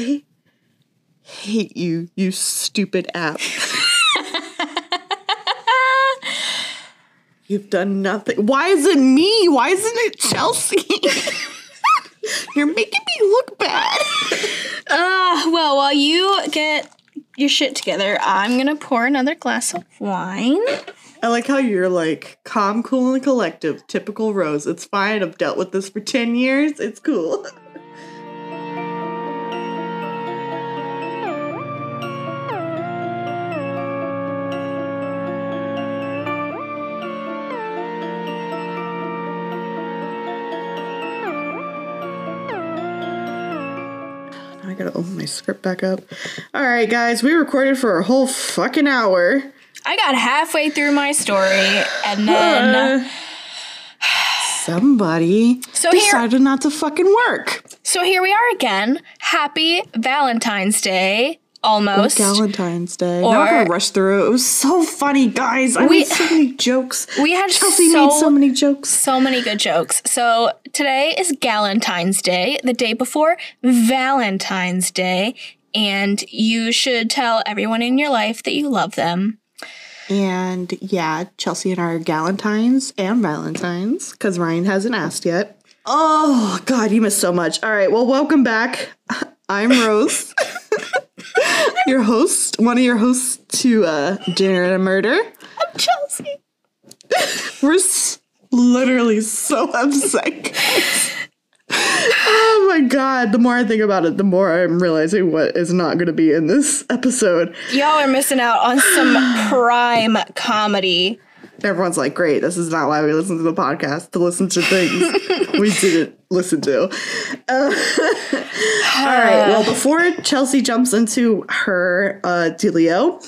I hate you, you stupid app. You've done nothing. Why is it me? Why isn't it Chelsea? You're making me look bad. Uh, well, while you get your shit together, I'm gonna pour another glass of wine. I like how you're like calm, cool, and collective. Typical Rose. It's fine. I've dealt with this for 10 years. It's cool. Script back up. All right, guys, we recorded for a whole fucking hour. I got halfway through my story and then. Uh, somebody So here- decided not to fucking work. So here we are again. Happy Valentine's Day. Almost. Valentine's Day. Or- Not gonna rush through it. It was so funny, guys. I We- made so many jokes. we had Chelsea so- made so many jokes. So many good jokes. So today is Galentine's Day, the day before Valentine's Day, and you should tell everyone in your life that you love them. And yeah, Chelsea and I are Galentines and Valentines because Ryan hasn't asked yet. Oh God, you missed so much. All right, well, welcome back. I'm Rose, your host, one of your hosts to uh, Dinner and a Murder. I'm Chelsea. We're s- literally so upset. oh my god, the more I think about it, the more I'm realizing what is not going to be in this episode. Y'all are missing out on some prime comedy. Everyone's like, great, this is not why we listen to the podcast, to listen to things we didn't listen to. Uh, all right, well, before Chelsea jumps into her uh, dealio,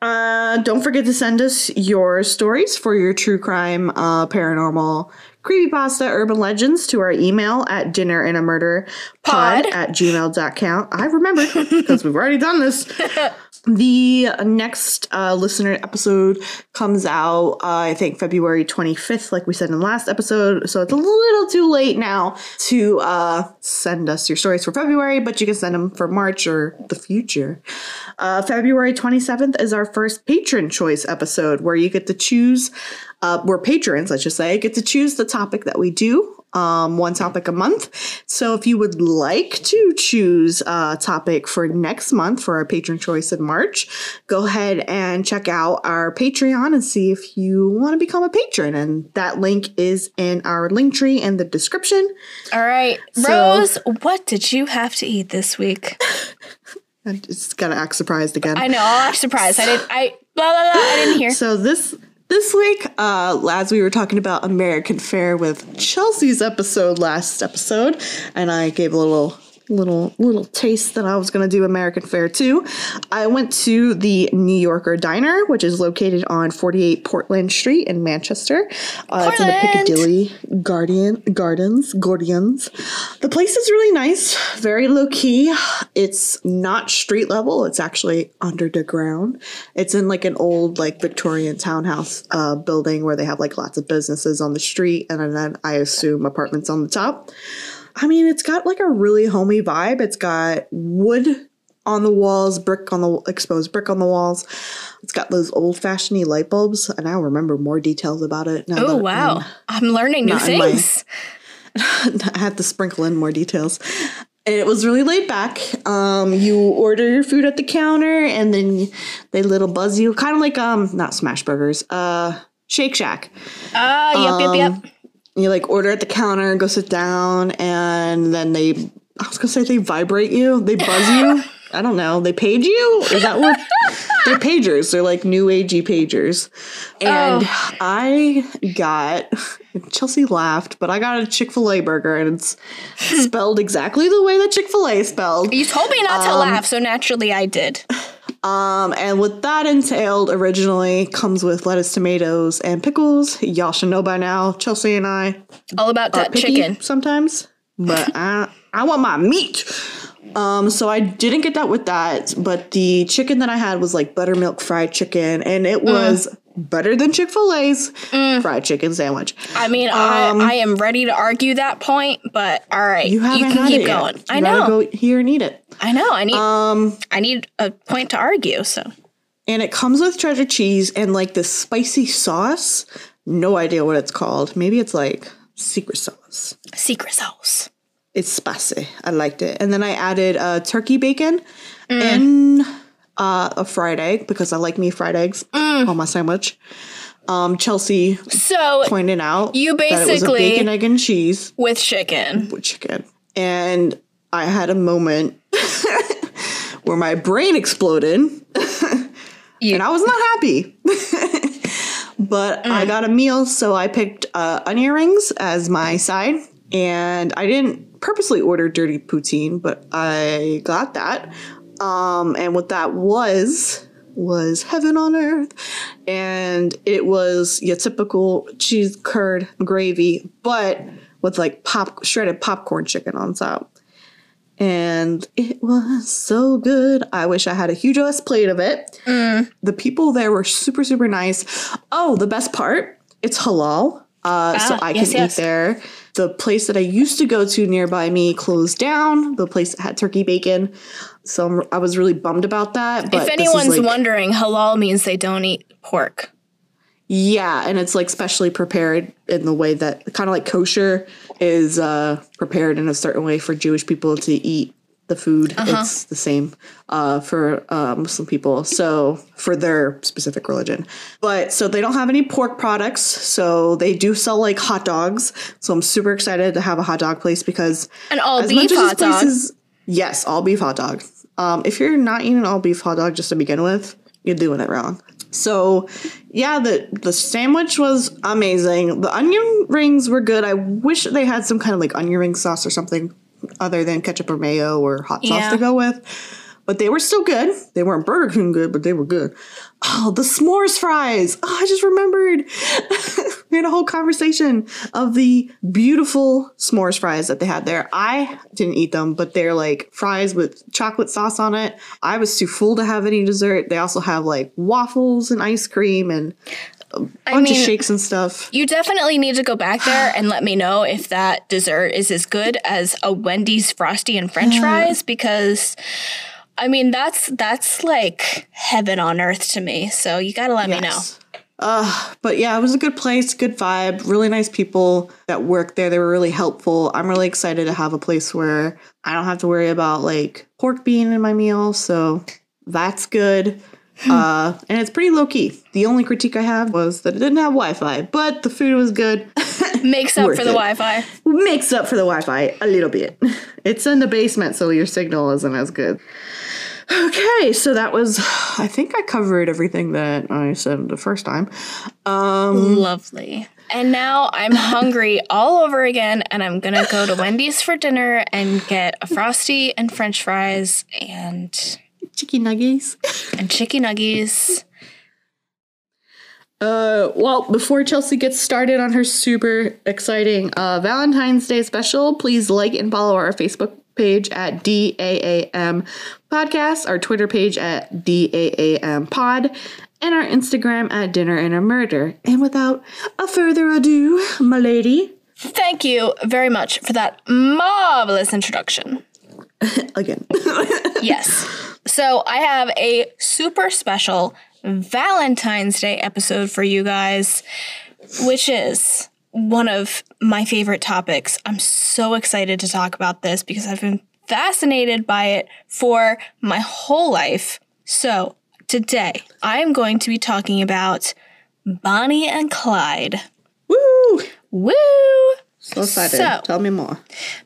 uh, don't forget to send us your stories for your true crime, uh, paranormal, creepypasta, urban legends to our email at dinner and a murder pod Pod. at gmail.com. I remember because we've already done this. The next uh, listener episode comes out, uh, I think, February 25th, like we said in the last episode. So it's a little too late now to uh, send us your stories for February, but you can send them for March or the future. Uh, February 27th is our first patron choice episode where you get to choose, uh, we're patrons, let's just say, get to choose the topic that we do um, one topic a month. So if you would like to choose a topic for next month for our patron choice in March, go ahead and check out our Patreon and see if you want to become a patron. And that link is in our link tree in the description. All right, So- Rose, what did you have to eat this week? I just gotta act surprised again. I know, I'll act surprised. I didn't. I blah blah blah. I didn't hear. So this this week, uh, as we were talking about American Fare with Chelsea's episode last episode, and I gave a little little little taste that I was gonna do American fare too. I went to the New Yorker Diner, which is located on 48 Portland Street in Manchester. Uh, it's in the Piccadilly Guardian Gardens Gordians. The place is really nice, very low key. It's not street level. It's actually under the ground. It's in like an old like Victorian townhouse uh, building where they have like lots of businesses on the street and then I assume apartments on the top. I mean, it's got like a really homey vibe. It's got wood on the walls, brick on the exposed brick on the walls. It's got those old fashioned light bulbs, and I remember more details about it. Now Oh wow, I'm- I'm learning new in my- things. I had to sprinkle in more details. And it was really laid back. Um, you order your food at the counter, and then they little buzz you, kind of like um, not Smash Burgers, uh, Shake Shack. Ah, yep, yep, Um, yep. You like order at the counter and go sit down, and then they, I was gonna say they vibrate you, they buzz you. I don't know. They page you? Is that what? They're pagers. They're like new agey pagers. And oh. I got Chelsea laughed, but I got a Chick Fil A burger, and it's spelled exactly the way that Chick Fil A is spelled. You told me not to um, laugh, so naturally I did. Um, and what that entailed originally comes with lettuce, tomatoes, and pickles. Y'all should know by now. Chelsea and I All about that chicken. sometimes, but I I want my meat. Um, so I didn't get that with that, but the chicken that I had was like buttermilk fried chicken, and it was better than Chick Fil A's fried chicken sandwich. I mean, Um, I, I am ready to argue that point, but all right, You haven't can keep yet. going. You I know, Go here and eat it. I know. I need, Um, I need a point to argue. So and it comes with cheddar cheese and like this spicy sauce. No idea what it's called. Maybe it's like secret sauce. secret sauce. It's spicy. I liked it. And then I added uh, turkey bacon and uh, a fried egg because I like me fried eggs on my sandwich. Um, Chelsea So pointed out You that it was a basically- bacon, egg, and cheese with chicken, with chicken. And I had a moment where my brain exploded and I was not happy. but I got a meal, so I picked uh, onion rings as my side. And I didn't purposely order dirty poutine, but I got that. Um, and what that was was heaven on earth. And it was your typical cheese curd gravy, but with like pop shredded popcorn chicken on top and it was so good. I wish I had a huge ass plate of it. The people there were super, super nice. Oh, the best part, it's halal. Uh, so Ah, I yes, can yes. eat there. The place that I used to go to nearby me closed down. The place that had turkey bacon. So I'm, I was really bummed about that. But if anyone's like- wondering, halal means they don't eat pork. Yeah, and it's like specially prepared in the way that kind of like kosher is uh, prepared in a certain way for Jewish people to eat the food. It's the same uh, for uh, Muslim people, so for their specific religion. But so they don't have any pork products, so they do sell like hot dogs. So I'm super excited to have a hot dog place because An all beef hot this place dog. is- yes, all beef hot dog. Um, if you're not eating all beef hot dog just to begin with, you're doing it wrong. So, yeah, the the sandwich was amazing. The onion rings were good. I wish they had some kind of like onion ring sauce or something other than ketchup or mayo or hot sauce Yeah. to go with. But they were still good. They weren't Burger King good, but they were good. Oh, the s'mores fries. Oh, I just remembered. we had a whole conversation of the beautiful s'mores fries that they had there. I didn't eat them, but they're like fries with chocolate sauce on it. I was too full to have any dessert. They also have like waffles and ice cream and a bunch mean- of shakes and stuff. You definitely need to go back there and let me know if that dessert is as good as a Wendy's frosty and French fries because I mean that's that's like heaven on earth to me. So you got to let me know. Uh, but yeah, it was a good place, good vibe, really nice people that work there. They were really helpful. I'm really excited to have a place where I don't have to worry about like pork being in my meal. So that's good. uh, and it's pretty low key. The only critique I have was that it didn't have Wi Fi, but the food was good. Makes up for the. Wi-Fi. Makes up for the Wi Fi a little bit. It's in the basement, so your signal isn't as good. Okay, so that was, I think I covered everything that I said the first time. Um, Lovely. And now I'm hungry all over again, and I'm gonna go to Wendy's for dinner and get a frosty and French fries and chicken nuggets. and chicken nuggies. Uh, well, before Chelsea gets started on her super exciting uh, Valentine's Day special, please like and follow our Facebook page at DAAM Podcast, our Twitter page at DAAM Pod, and our Instagram at Dinner and a Murder. And without a further ado, my lady, Thank you very much for that marvelous introduction. again. Yes. So I have a super special Valentine's Day episode for you guys, which is one of my favorite topics. I'm so excited to talk about this because I've been fascinated by it for my whole life. So today I'm going to be talking about Bonnie and Clyde. Woo! Woo! So excited. So- Tell me more.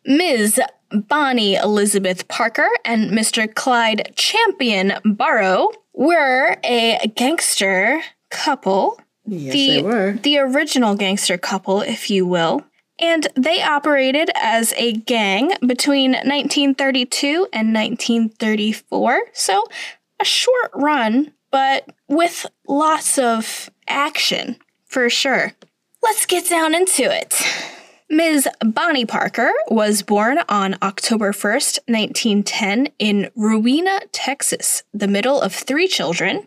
Ms. Bonnie Elizabeth Parker and Mr. Clyde Champion Barrow were a gangster couple. Yes, the, they were. the original gangster couple, if you will. And they operated as a gang between 1932 and 1934. So a short run, but with lots of action, for sure. Let's get down into it. Ms. Bonnie Parker was born on October 1st, 1910, in Rowena, Texas, the middle of three children.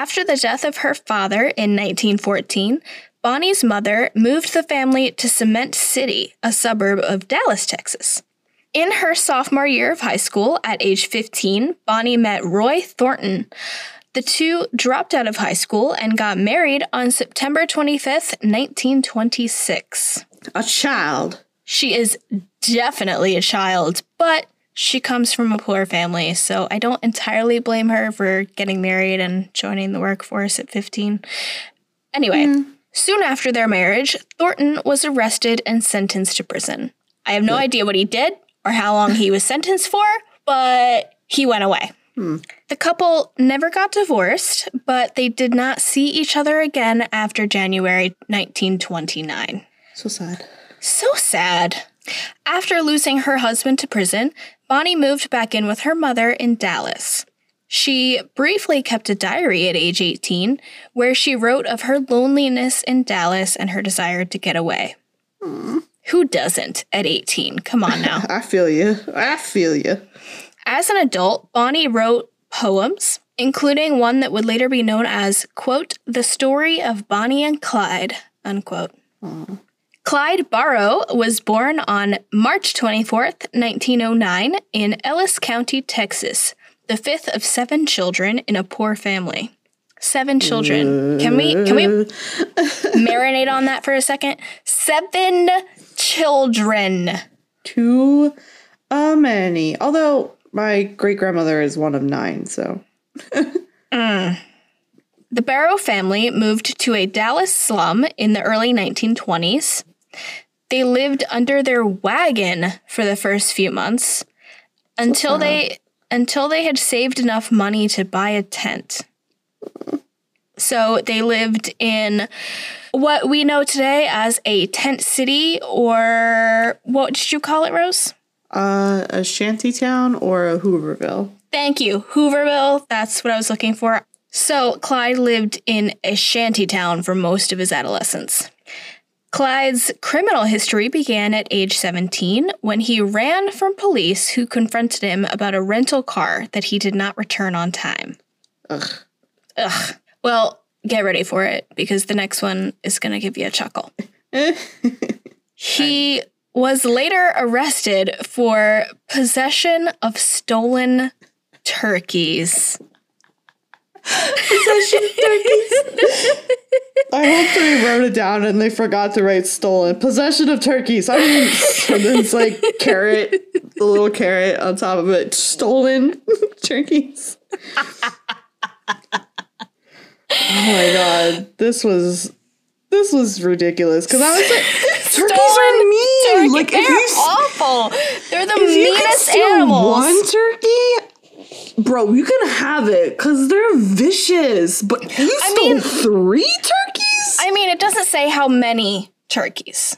After the death of her father in 1914, Bonnie's mother moved the family to Cement City, a suburb of Dallas, Texas. In her sophomore year of high school, at age 15, Bonnie met Roy Thornton. The two dropped out of high school and got married on September 25th, 1926. A child. She is definitely a child, but she comes from a poor family, so I don't entirely blame her for getting married and joining the workforce at 15. Anyway, hmm. soon after their marriage, Thornton was arrested and sentenced to prison. I have no hmm. idea what he did or how long he was sentenced for, but he went away. Hmm. The couple never got divorced, but they did not see each other again after January 1929. So sad. So sad. After losing her husband to prison, Bonnie moved back in with her mother in Dallas. She briefly kept a diary at age 18 where she wrote of her loneliness in Dallas and her desire to get away. Who doesn't at 18? Come on now. I feel you. I feel you. As an adult, Bonnie wrote poems, including one that would later be known as, quote, The Story of Bonnie and Clyde, unquote. Hmm. Clyde Barrow was born on March 24th, 1909, in Ellis County, Texas, the fifth of seven children in a poor family. Seven children. Can we can we marinate on that for a second? Seven children. Too uh, many. Although my great grandmother is one of nine, so The Barrow family moved to a Dallas slum in the early 1920s. They lived under their wagon for the first few months until they until they had saved enough money to buy a tent. So they lived in what we know today as a tent city or what did you call it, Rose? uh, a shanty town or a Hooverville. Thank you. Hooverville. That's what I was looking for. So, Clyde lived in a shanty town for most of his adolescence. Clyde's criminal history began at age 17 when he ran from police who confronted him about a rental car that he did not return on time. Ugh. Ugh. Well, get ready for it because the next one is going to give you a chuckle. He was later arrested for possession of stolen turkeys. I hope they wrote it down and they forgot to write stolen. Possession of turkeys. I mean, and then it's like carrot, the little carrot on top of it. Stolen turkeys. oh my god, this was this was ridiculous because I was like, turkeys are mean. Turkey- like if they're awful. They're the if you could meanest steal animals. one turkey, bro, you can have it because they're vicious. But you I stole mean- three turkeys? I mean, it doesn't say how many turkeys.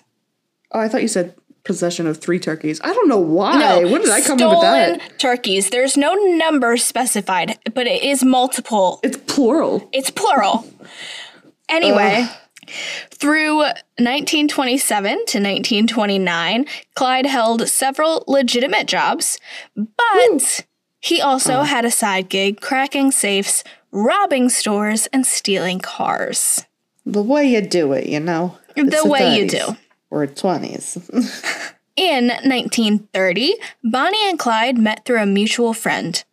oh, I thought you said possession of three turkeys. I don't know why. No, when did I come up with stolen that? turkeys. There's no number specified, but it is multiple. It's plural. It's plural. Anyway, through 1927 to 1929, Clyde held several legitimate jobs, but he also mm. had a side gig cracking safes, robbing stores, and stealing cars. The way you do it, you know. The way you do. Or twenties. In 1930, Bonnie and Clyde met through a mutual friend.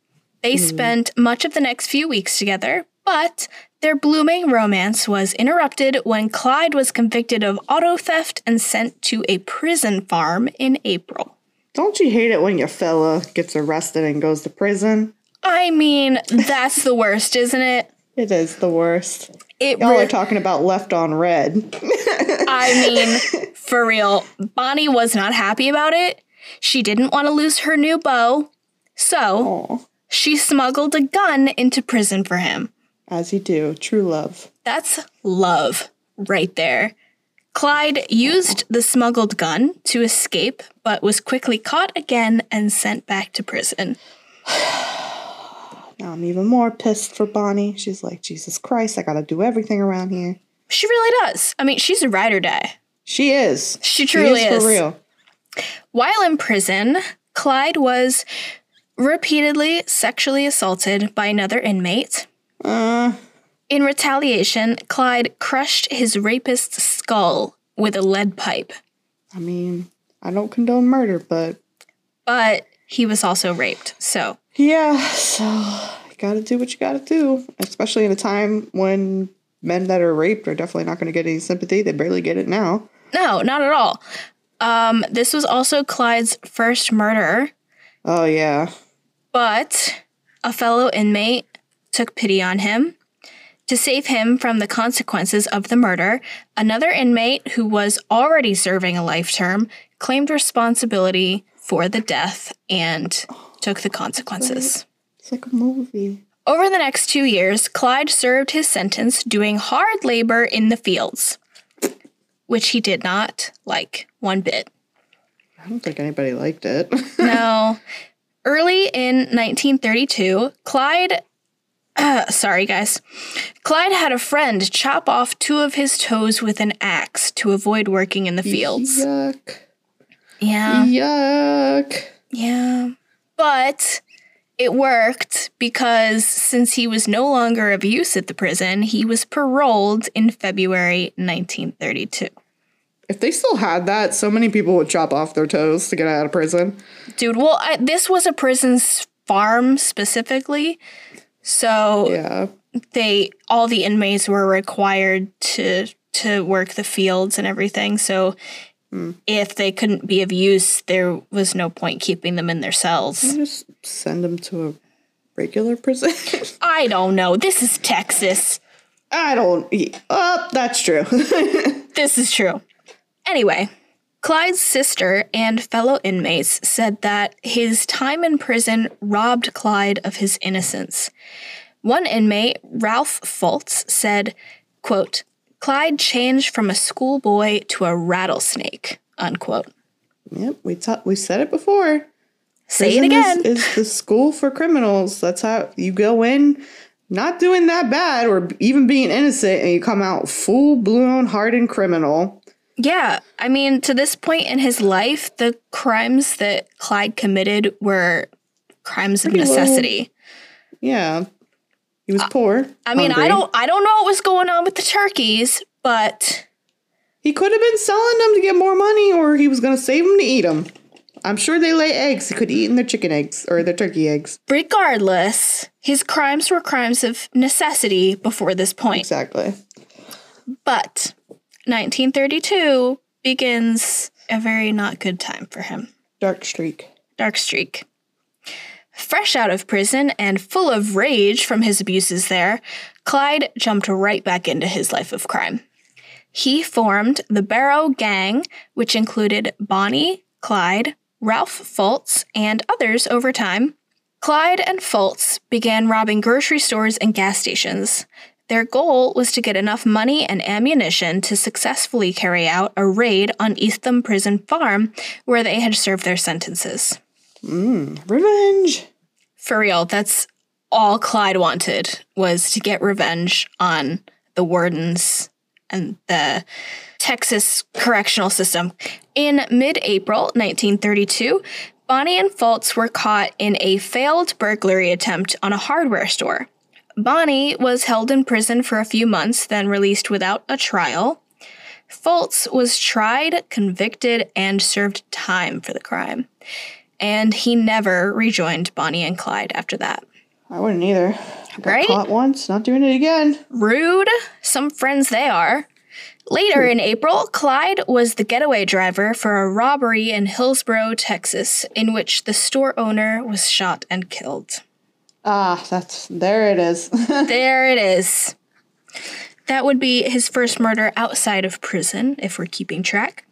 They mm. spent much of the next few weeks together, but their blooming romance was interrupted when Clyde was convicted of auto theft and sent to a prison farm in April. Don't you hate it when your fella gets arrested and goes to prison? I mean, that's the worst, isn't it? It is the worst. It Y'all re- are talking about left on red. I mean, for real, Bonnie was not happy about it. She didn't want to lose her new beau, so Aw, she smuggled a gun into prison for him. as you do. True love. That's love right there. Clyde used the smuggled gun to escape, but was quickly caught again and sent back to prison. Now I'm even more pissed for Bonnie. She's like, Jesus Christ, I gotta do everything around here. She really does. I mean, she's a ride or die. She is. She truly is. for real. While in prison, Clyde was repeatedly sexually assaulted by another inmate. Uh, In retaliation, Clyde crushed his rapist's skull with a lead pipe, I mean, I don't condone murder, but but he was also raped. So, yeah, so you gotta do what you gotta do, especially in a time when men that are raped are definitely not gonna get any sympathy. They barely get it now. no, not at all. Um, this was also Clyde's first murder, Oh, yeah. but a fellow inmate took pity on him. To save him from the consequences of the murder, another inmate who was already serving a life term claimed responsibility for the death and took the consequences. It's like a movie. Over the next two years, Clyde served his sentence doing hard labor in the fields, which he did not like one bit. I don't think anybody liked it. No. Early in 1932, Clyde. sorry, guys. Clyde had a friend chop off two of his toes with an axe to avoid working in the fields. Yuck. Yeah. Yuck. Yeah. But it worked because since he was no longer of use at the prison, he was paroled in February 1932. If they still had that, so many people would chop off their toes to get out of prison. Dude, well, I, this was a prison's farm specifically. So Yeah. they all the inmates were required to to work the fields and everything. So hmm. if they couldn't be of use, there was no point keeping them in their cells. Just send them to a regular prison. I don't know. This is Texas. I don't. Oh, that's true. This is true. Anyway, Clyde's sister and fellow inmates said that his time in prison robbed Clyde of his innocence. One inmate, Ralph Fults, said, quote, Clyde changed from a schoolboy to a rattlesnake, unquote. yep, we ta- we said it before. Say it Prison is- Is, the school for criminals. That's how you go in, not doing that bad or even being innocent, and you come out full blown hardened criminal. Yeah, I mean, to this point in his life, the crimes that Clyde committed were crimes of Pretty low. necessity. Yeah, he was poor. I mean, I don't I don't know what was going on with the turkeys, but He could have been selling them to get more money, or he was going to save them to eat them. I'm sure they lay eggs. He could eat in their chicken eggs or their turkey eggs. regardless, his crimes were crimes of necessity before this point. Exactly. But 1932 begins a very not good time for him. Dark streak. Dark streak. Fresh out of prison and full of rage from his abuses there, Clyde jumped right back into his life of crime. He formed the Barrow Gang, which included Bonnie, Clyde, Ralph Fults, and others over time. Clyde and Fults began robbing grocery stores and gas stations. Their goal was to get enough money and ammunition to successfully carry out a raid on Eastham Prison Farm, where they had served their sentences. Mm, revenge. For real, that's all Clyde wanted was to get revenge on the wardens and the Texas correctional system. In mid-April 1932, Bonnie and Fults were caught in a failed burglary attempt on a hardware store. Bonnie was held in prison for a few months, then released without a trial. Fults was tried, convicted, and served time for the crime. And he never rejoined Bonnie and Clyde after that. I wouldn't either. Got Right? Caught once, not doing it again. Rude. Some friends they are. Later in April, Clyde was the getaway driver for a robbery in Hillsboro, Texas, in which the store owner was shot and killed. Ah, that's there. It is. There it is. That would be his first murder outside of prison, if we're keeping track.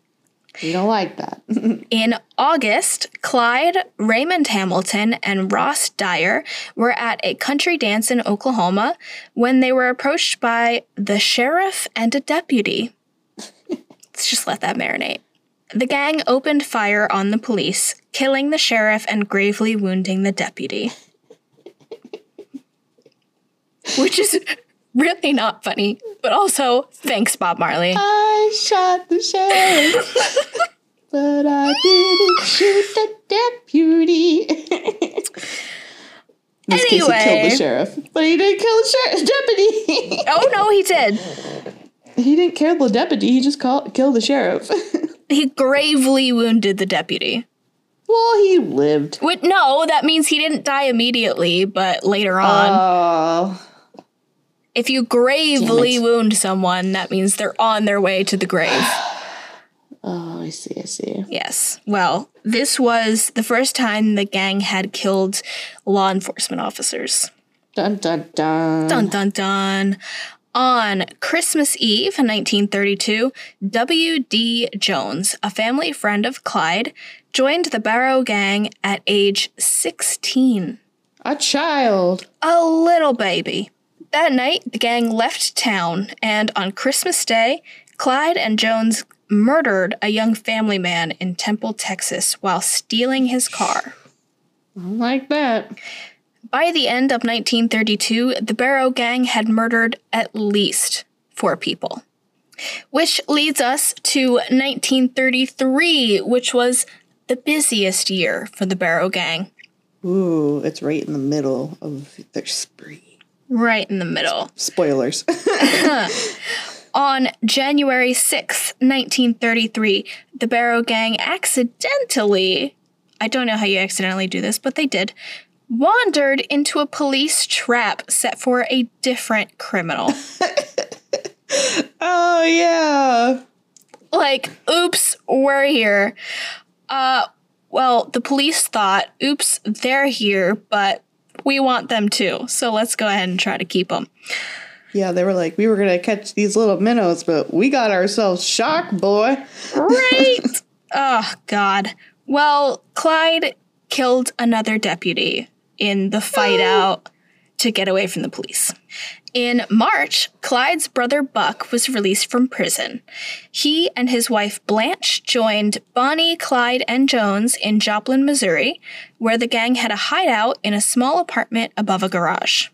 you don't like that. In August, Clyde, Raymond Hamilton, and Ross Dyer were at a country dance in Oklahoma when they were approached by the sheriff and a deputy. Let's just let that marinate. The gang opened fire on the police, killing the sheriff and gravely wounding the deputy. Which is really not funny, but also thanks, Bob Marley. I shot the sheriff, but I didn't shoot the deputy. In this case, he killed the sheriff, but he didn't kill the sheriff deputy. Oh no, he did. he didn't kill the deputy. He just called, killed the sheriff. He gravely wounded the deputy. well, he lived. Wait, no, that means he didn't die immediately, but later on. Oh, if you gravely wound someone, that means they're on their way to the grave. oh, I see. I see. yes. Well, this was the first time the gang had killed law enforcement officers. Dun dun dun. Dun dun dun. On Christmas Eve, 1932, W.D. Jones, a family friend of Clyde, joined the Barrow Gang at age 16. A child. A little baby. That night, the gang left town, and on Christmas Day, Clyde and Jones murdered a young family man in Temple, Texas, while stealing his car. I like that. By the end of 1932, the Barrow Gang had murdered at least four people. Which leads us to 1933, which was the busiest year for the Barrow Gang. Ooh, it's right in the middle of their spree. Right in the middle. Spoilers. On January sixth, 1933, the Barrow Gang accidentally, I don't know how you accidentally do this, but they did, wandered into a police trap set for a different criminal. oh yeah. like, oops, we're here. Uh, well, the police thought, oops, they're here, but we want them too. So let's go ahead and try to keep them. Yeah, they were like, we were gonna catch these little minnows, but we got ourselves shocked, boy. Right. oh, God. Well, Clyde killed another deputy in the fight oh. out to get away from the police. In March, Clyde's brother Buck was released from prison. He and his wife Blanche joined Bonnie, Clyde, and Jones in Joplin, Missouri, where the gang had a hideout in a small apartment above a garage.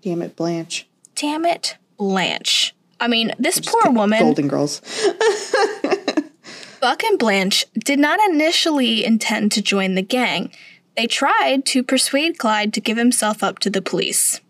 Damn it, Blanche. Damn it, Blanche. I mean, this poor woman. Golden Girls. Buck and Blanche did not initially intend to join the gang. They tried to persuade Clyde to give himself up to the police.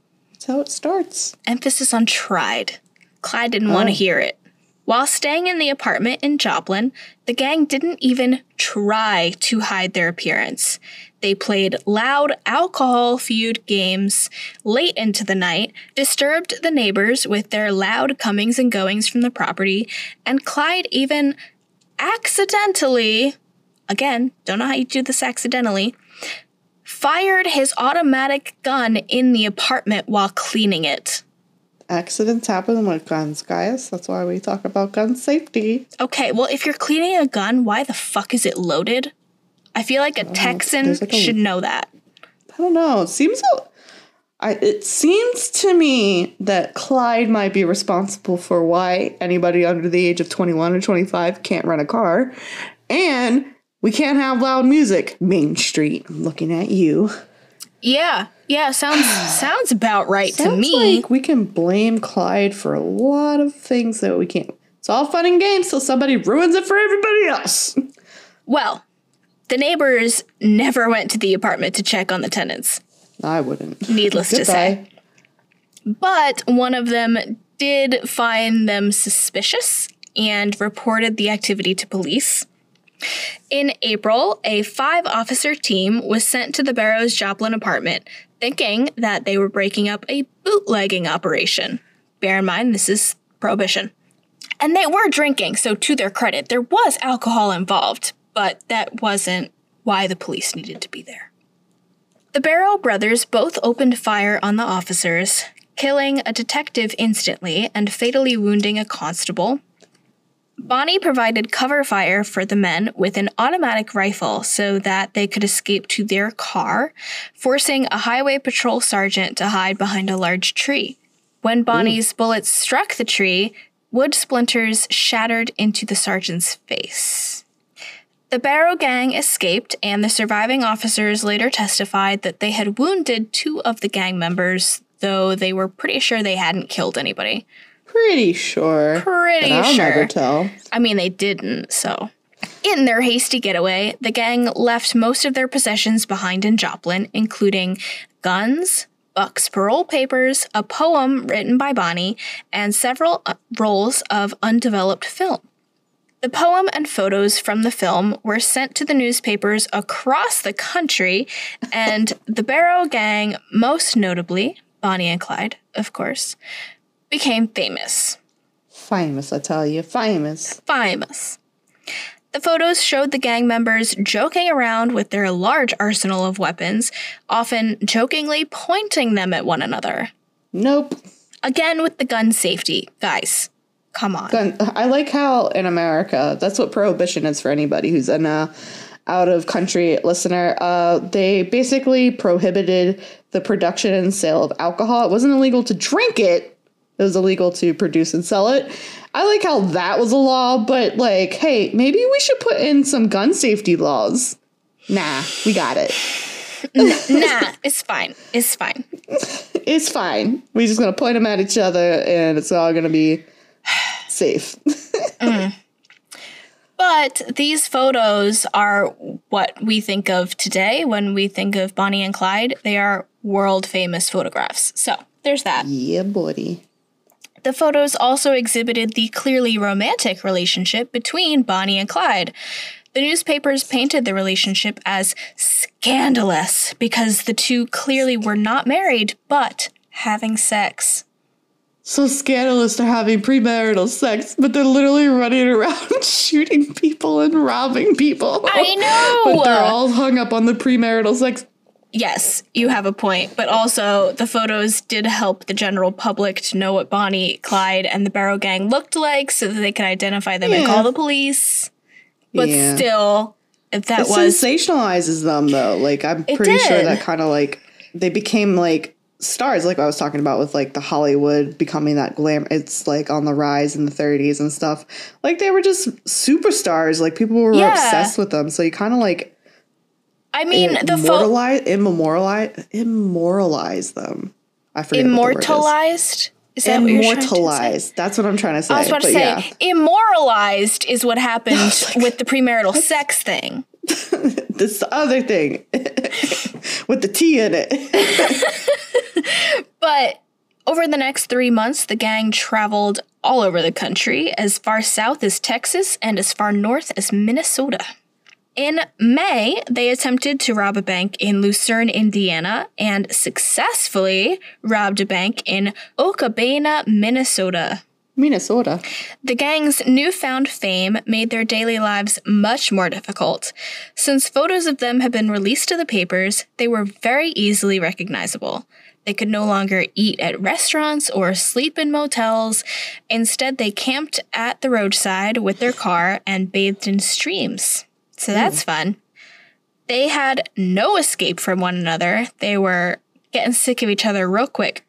That's how it starts. Emphasis on tried. Clyde didn't want to Oh. hear it. While staying in the apartment in Joplin, the gang didn't even try to hide their appearance. They played loud alcohol fueled games late into the night, disturbed the neighbors with their loud comings and goings from the property, and Clyde even accidentally, again, don't know how you do this accidentally, fired his automatic gun in the apartment while cleaning it. Accidents happen with guns, guys. That's why we talk about gun safety. Okay, well, if you're cleaning a gun, why the fuck is it loaded? I feel like a Texan like a- should know that. I don't know. It seems I, it seems to me that Clyde might be responsible for why anybody under the age of 21 or 25 can't rent a car. And we can't have loud music. Main Street. I'm looking at you. Yeah, yeah, sounds sounds about right to me. like we can blame Clyde for a lot of things that we can't. It's all fun and games till somebody ruins it for everybody else. well, the neighbors never went to the apartment to check on the tenants. I wouldn't. Needless to say. But one of them did find them suspicious and reported the activity to police. In April, a five officer team was sent to the Barrows Joplin apartment, thinking that they were breaking up a bootlegging operation. Bear in mind, this is prohibition. And they were drinking, so to their credit, there was alcohol involved, but that wasn't why the police needed to be there. The Barrow brothers both opened fire on the officers, killing a detective instantly and fatally wounding a constable. Bonnie provided cover fire for the men with an automatic rifle so that they could escape to their car, forcing a highway patrol sergeant to hide behind a large tree. When Bonnie's bullets struck the tree, wood splinters shattered into the sergeant's face. The Barrow gang escaped, and the surviving officers later testified that they had wounded two of the gang members, though they were pretty sure they hadn't killed anybody. Pretty sure. Pretty I'll sure. never tell. I mean, they didn't, so. In their hasty getaway, the gang left most of their possessions behind in Joplin, including guns, Buck's parole papers, a poem written by Bonnie, and several uh, rolls of undeveloped film. The poem and photos from the film were sent to the newspapers across the country, and the Barrow Gang, most notably Bonnie and Clyde, of course, became famous. Famous, I tell you, famous. Famous. The photos showed the gang members joking around with their large arsenal of weapons, often jokingly pointing them at one another. Nope. Again, with the gun safety. Guys, come on. Gun- I like how in America, that's what prohibition is for anybody who's an uh, out of country listener. Uh, they basically prohibited the production and sale of alcohol. It wasn't illegal to drink it, it was illegal to produce and sell it. I like how that was a law, but like, hey, maybe we should put in some gun safety laws. Nah, we got it. nah, it's fine. It's fine. It's fine. We're just gonna point them at each other, and it's all gonna be safe. Mm. But these photos are what we think of today when we think of Bonnie and Clyde. They are world famous photographs. So there's that. yeah, buddy. The photos also exhibited the clearly romantic relationship between Bonnie and Clyde. The newspapers painted the relationship as scandalous because the two clearly were not married, but having sex. So scandalous they're having premarital sex, but they're literally running around shooting people and robbing people. I know! but they're all hung up on the premarital sex. Yes, you have a point, but also the photos did help the general public to know what Bonnie, Clyde, and the Barrow Gang looked like so that they could identify them and call the police. But Yeah. still, if that It was sensationalizes them though. Like I'm pretty sure that kind of like they became like stars like I was talking about with like the Hollywood becoming that glam it's like on the rise in the 30s and stuff. Like they were just superstars. Like people were Yeah. obsessed with them. So you kind of like I mean, the immortalize immoralize them. I forget what the word is. immortalized. Is that what? Immortalized. That's what I'm trying to say. I was about to say, yeah. immoralized is what happened with the premarital sex thing. This other thing with the T in it. But over the next three months, the gang traveled all over the country, as far south as Texas and as far north as Minnesota. In May, they attempted to rob a bank in Lucerne, Indiana, and successfully robbed a bank in Okabena, Minnesota. Minnesota. The gang's newfound fame made their daily lives much more difficult. Since photos of them had been released to the papers, they were very easily recognizable. They could no longer eat at restaurants or sleep in motels. Instead, they camped at the roadside with their car and bathed in streams. So hmm. that's fun. They had no escape from one another. They were getting sick of each other real quick.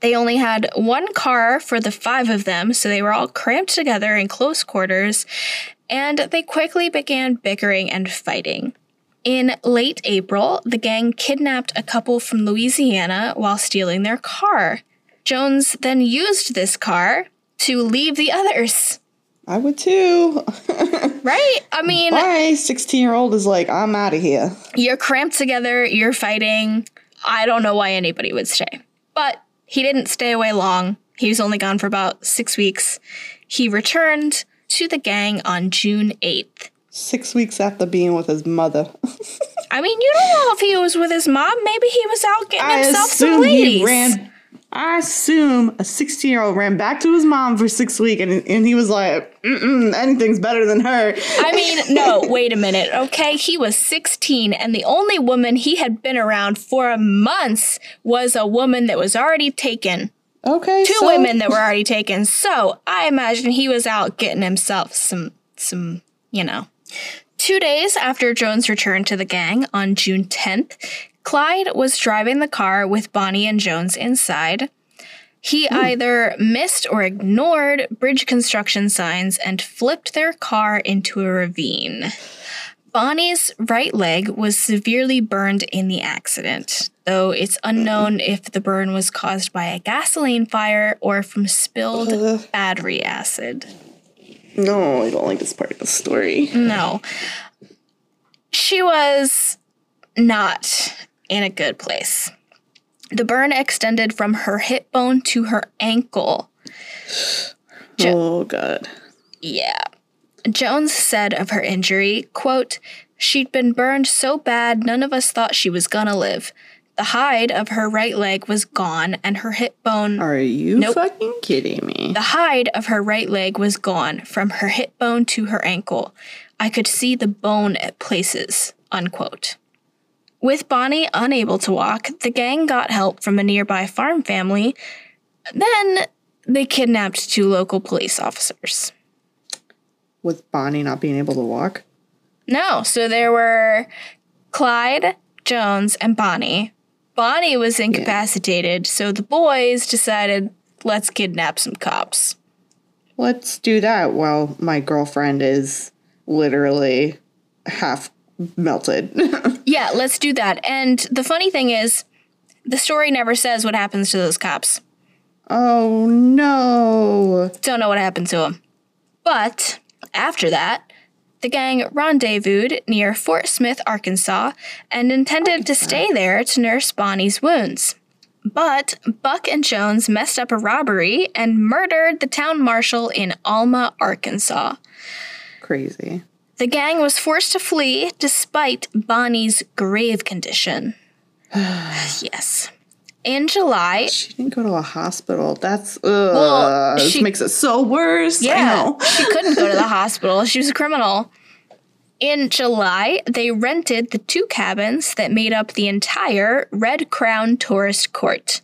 They only had one car for the five of them, so they were all cramped together in close quarters, and they quickly began bickering and fighting. In late April, the gang kidnapped a couple from Louisiana while stealing their car. Jones then used this car to leave the others. I would too. Right? I mean, My 16 year old is like, I'm out of here. you're cramped together, you're fighting. I don't know why anybody would stay. But he didn't stay away long. He was only gone for about six weeks. He returned to the gang on June 8th. Six weeks after being with his mother. I mean, you don't know if he was with his mom. Maybe he was out getting I himself some ladies. he ran. I assume a 16 year old ran back to his mom for six weeks and, and he was like, Mm-mm, anything's better than her. I mean, no, wait a minute, okay? He was 16, and the only woman he had been around for months was a woman that was already taken. okay. two so- women that were already taken. So I imagine he was out getting himself some some, you know. Two days after Jones returned to the gang on June 10th, Clyde was driving the car with Bonnie and Jones inside. He hmm. either missed or ignored bridge construction signs and flipped their car into a ravine. Bonnie's right leg was severely burned in the accident, though it's mm-hmm. unknown if the burn was caused by a gasoline fire or from spilled Ugh. battery acid. No, I don't like this part of the story. No. She was not in a good place. The burn extended from her hip bone to her ankle. Jo- oh god. Yeah. Jones said of her injury, quote, She'd been burned so bad none of us thought she was gonna live. The hide of her right leg was gone and her hip bone Are you Nope. fucking kidding me? the hide of her right leg was gone from her hip bone to her ankle. I could see the bone at places. Unquote. With Bonnie unable to walk, the gang got help from a nearby farm family. Then they kidnapped two local police officers. With Bonnie not being able to walk? No, so there were Clyde, Jones, and Bonnie. Bonnie was incapacitated, so the boys decided, let's kidnap some cops. Let's do that while my girlfriend is literally half melted. Yeah, let's do that. And the funny thing is, the story never says what happens to those cops. oh no. Don't know what happened to them. But after that, the gang rendezvoused near Fort Smith, Arkansas, and intended to stay there to nurse Bonnie's wounds. But Buck and Jones messed up a robbery and murdered the town marshal in Alma, Arkansas. Crazy. The gang was forced to flee despite Bonnie's grave condition. yes. In July, She didn't go to a hospital. That's ugh. Well, this she- makes it so worse. Yeah, she couldn't go to the hospital. She was a criminal. In July, they rented the two cabins that made up the entire Red Crown Tourist Court,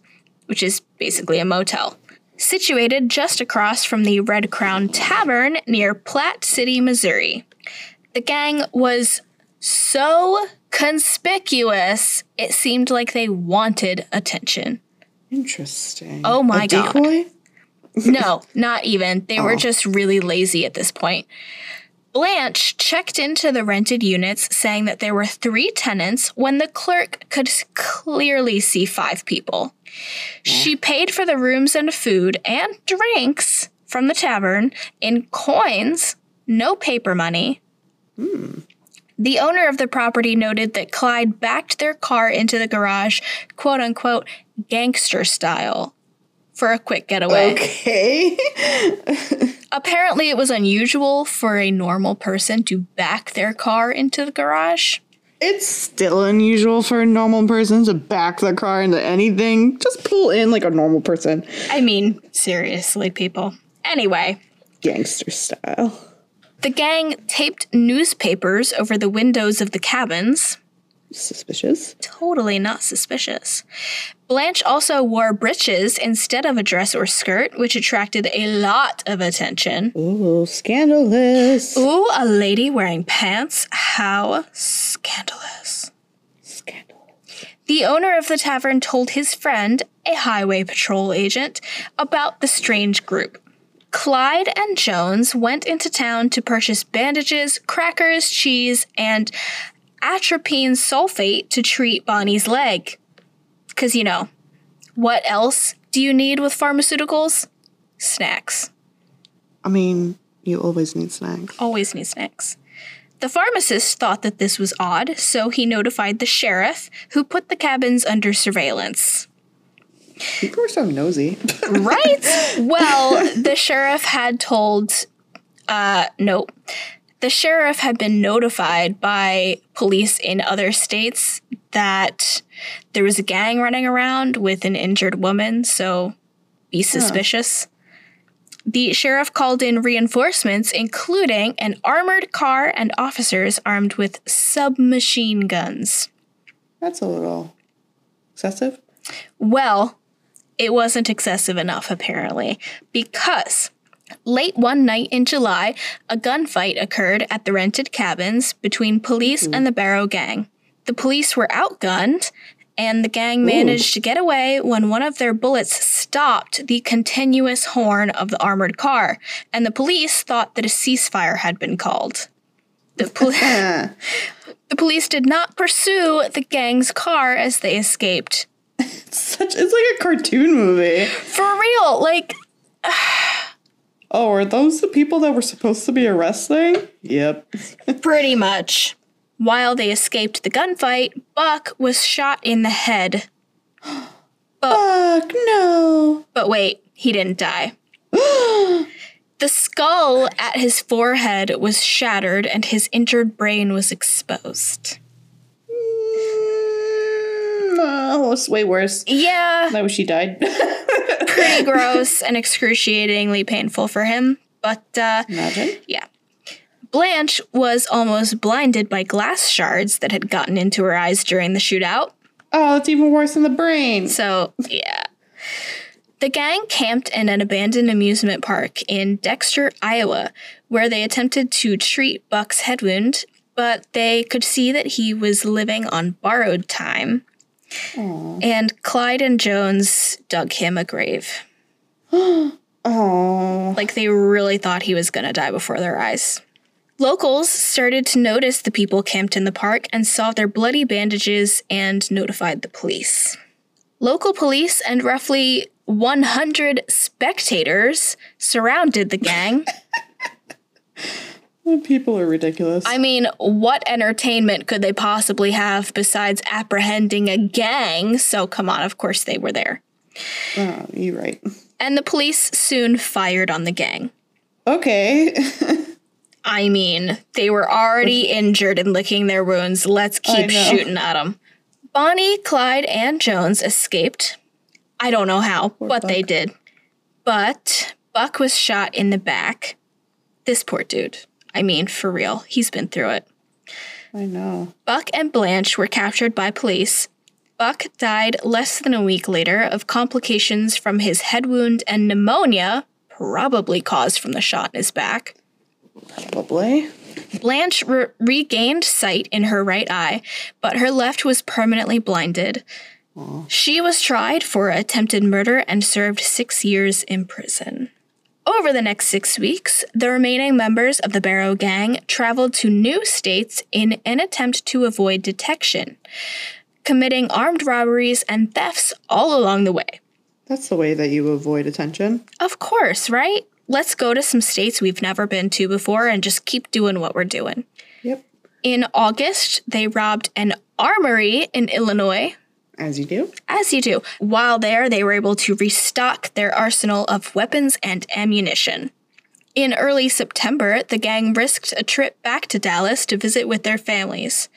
which is basically a motel, situated just across from the Red Crown Tavern near Platte City, Missouri. The gang was so conspicuous, it seemed like they wanted attention. Interesting. Oh my a God. decoy? No, not even. They were Oh. just really lazy at this point. Blanche checked into the rented units saying that there were three tenants when the clerk could clearly see five people. She paid for the rooms and food and drinks from the tavern in coins, no paper money. The owner of the property noted that Clyde backed their car into the garage, quote unquote, gangster style, for a quick getaway. Okay. Apparently, it was unusual for a normal person to back their car into the garage. it's still unusual for a normal person to back their car into anything. Just pull in like a normal person. I mean, seriously, people. Anyway, Gangster style. The gang taped newspapers over the windows of the cabins. Suspicious. Totally not suspicious. Blanche also wore breeches instead of a dress or skirt, which attracted a lot of attention. Ooh, scandalous. Ooh, a lady wearing pants? How scandalous. Scandal. The owner of the tavern told his friend, a highway patrol agent, about the strange group. Clyde and Jones went into town to purchase bandages, crackers, cheese, and atropine sulfate to treat Bonnie's leg. Because, you know, what else do you need with pharmaceuticals? Snacks. I mean, you always need snacks. Always need snacks. The pharmacist thought that this was odd, so he notified the sheriff, who put the cabins under surveillance. People are so nosy. Right? well, the sheriff had told, uh, nope. The sheriff had been notified by police in other states that there was a gang running around with an injured woman, so be suspicious. The sheriff called in reinforcements, including an armored car and officers armed with submachine guns. That's a little excessive. Well, it wasn't excessive enough, apparently, because late one night in July, a gunfight occurred at the rented cabins between police and the Barrow Gang. The police were outgunned, and the gang managed to get away when one of their bullets stopped the continuous horn of the armored car, and the police thought that a ceasefire had been called. The, the police did not pursue the gang's car as they escaped. such it's like a cartoon movie. For real, like Oh, are those the people that were supposed to be arresting? Yep. Pretty much. While they escaped the gunfight, Buck was shot in the head. Buck, no. But wait, he didn't die. the skull at his forehead was shattered and his injured brain was exposed. Oh, it's way worse. Yeah, I wish he died. pretty gross and excruciatingly painful for him. But uh, Imagine. yeah. Blanche was almost blinded by glass shards that had gotten into her eyes during the shootout. Oh, it's even worse than the brain. So, yeah. The gang camped in an abandoned amusement park in Dexter, Iowa, where they attempted to treat Buck's head wound, but they could see that he was living on borrowed time. And Clyde and Jones dug him a grave. Oh. Like they really thought he was going to die before their eyes. Locals started to notice the people camped in the park and saw their bloody bandages and notified the police. Local police and roughly 100 spectators surrounded the gang. People are ridiculous. I mean, what entertainment could they possibly have besides apprehending a gang? So, come on, of course they were there. oh, you're right. And the police soon fired on the gang. Okay. I mean, they were already injured and licking their wounds. Let's keep shooting at them. Bonnie, Clyde, and Jones escaped. I don't know how, but they did. But Buck was shot in the back. This poor dude. I mean, for real, he's been through it. I know. Buck and Blanche were captured by police. Buck died less than a week later of complications from his head wound and pneumonia, probably caused from the shot in his back. Probably. Blanche re- regained sight in her right eye, but her left was permanently blinded. She was tried for attempted murder and served six years in prison. Over the next six weeks, the remaining members of the Barrow Gang traveled to new states in an attempt to avoid detection, committing armed robberies and thefts all along the way. That's the way that you avoid attention. Of course, right? Let's go to some states we've never been to before and just keep doing what we're doing. Yep. In August, they robbed an armory in Illinois. As you do. As you do. While there, they were able to restock their arsenal of weapons and ammunition. In early September, the gang risked a trip back to Dallas to visit with their families.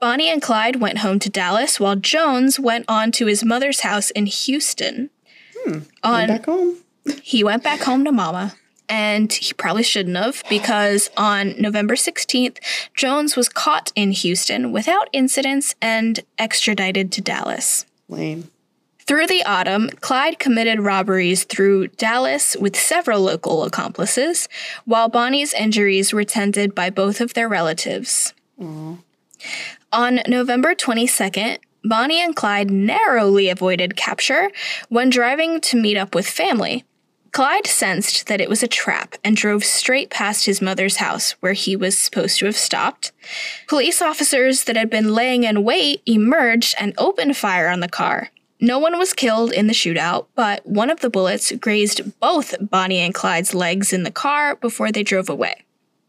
Bonnie and Clyde went home to Dallas, while Jones went on to his mother's house in Houston. Hmm. On went Back home. he went back home to mama. And he probably shouldn't have because on November 16th, Jones was caught in Houston without incidents and extradited to Dallas. Lame. Through the autumn, Clyde committed robberies through Dallas with several local accomplices, while Bonnie's injuries were tended by both of their relatives. On November 22nd, Bonnie and Clyde narrowly avoided capture when driving to meet up with family. Clyde sensed that it was a trap and drove straight past his mother's house where he was supposed to have stopped. Police officers that had been laying in wait emerged and opened fire on the car. No one was killed in the shootout, but one of the bullets grazed both Bonnie and Clyde's legs in the car before they drove away.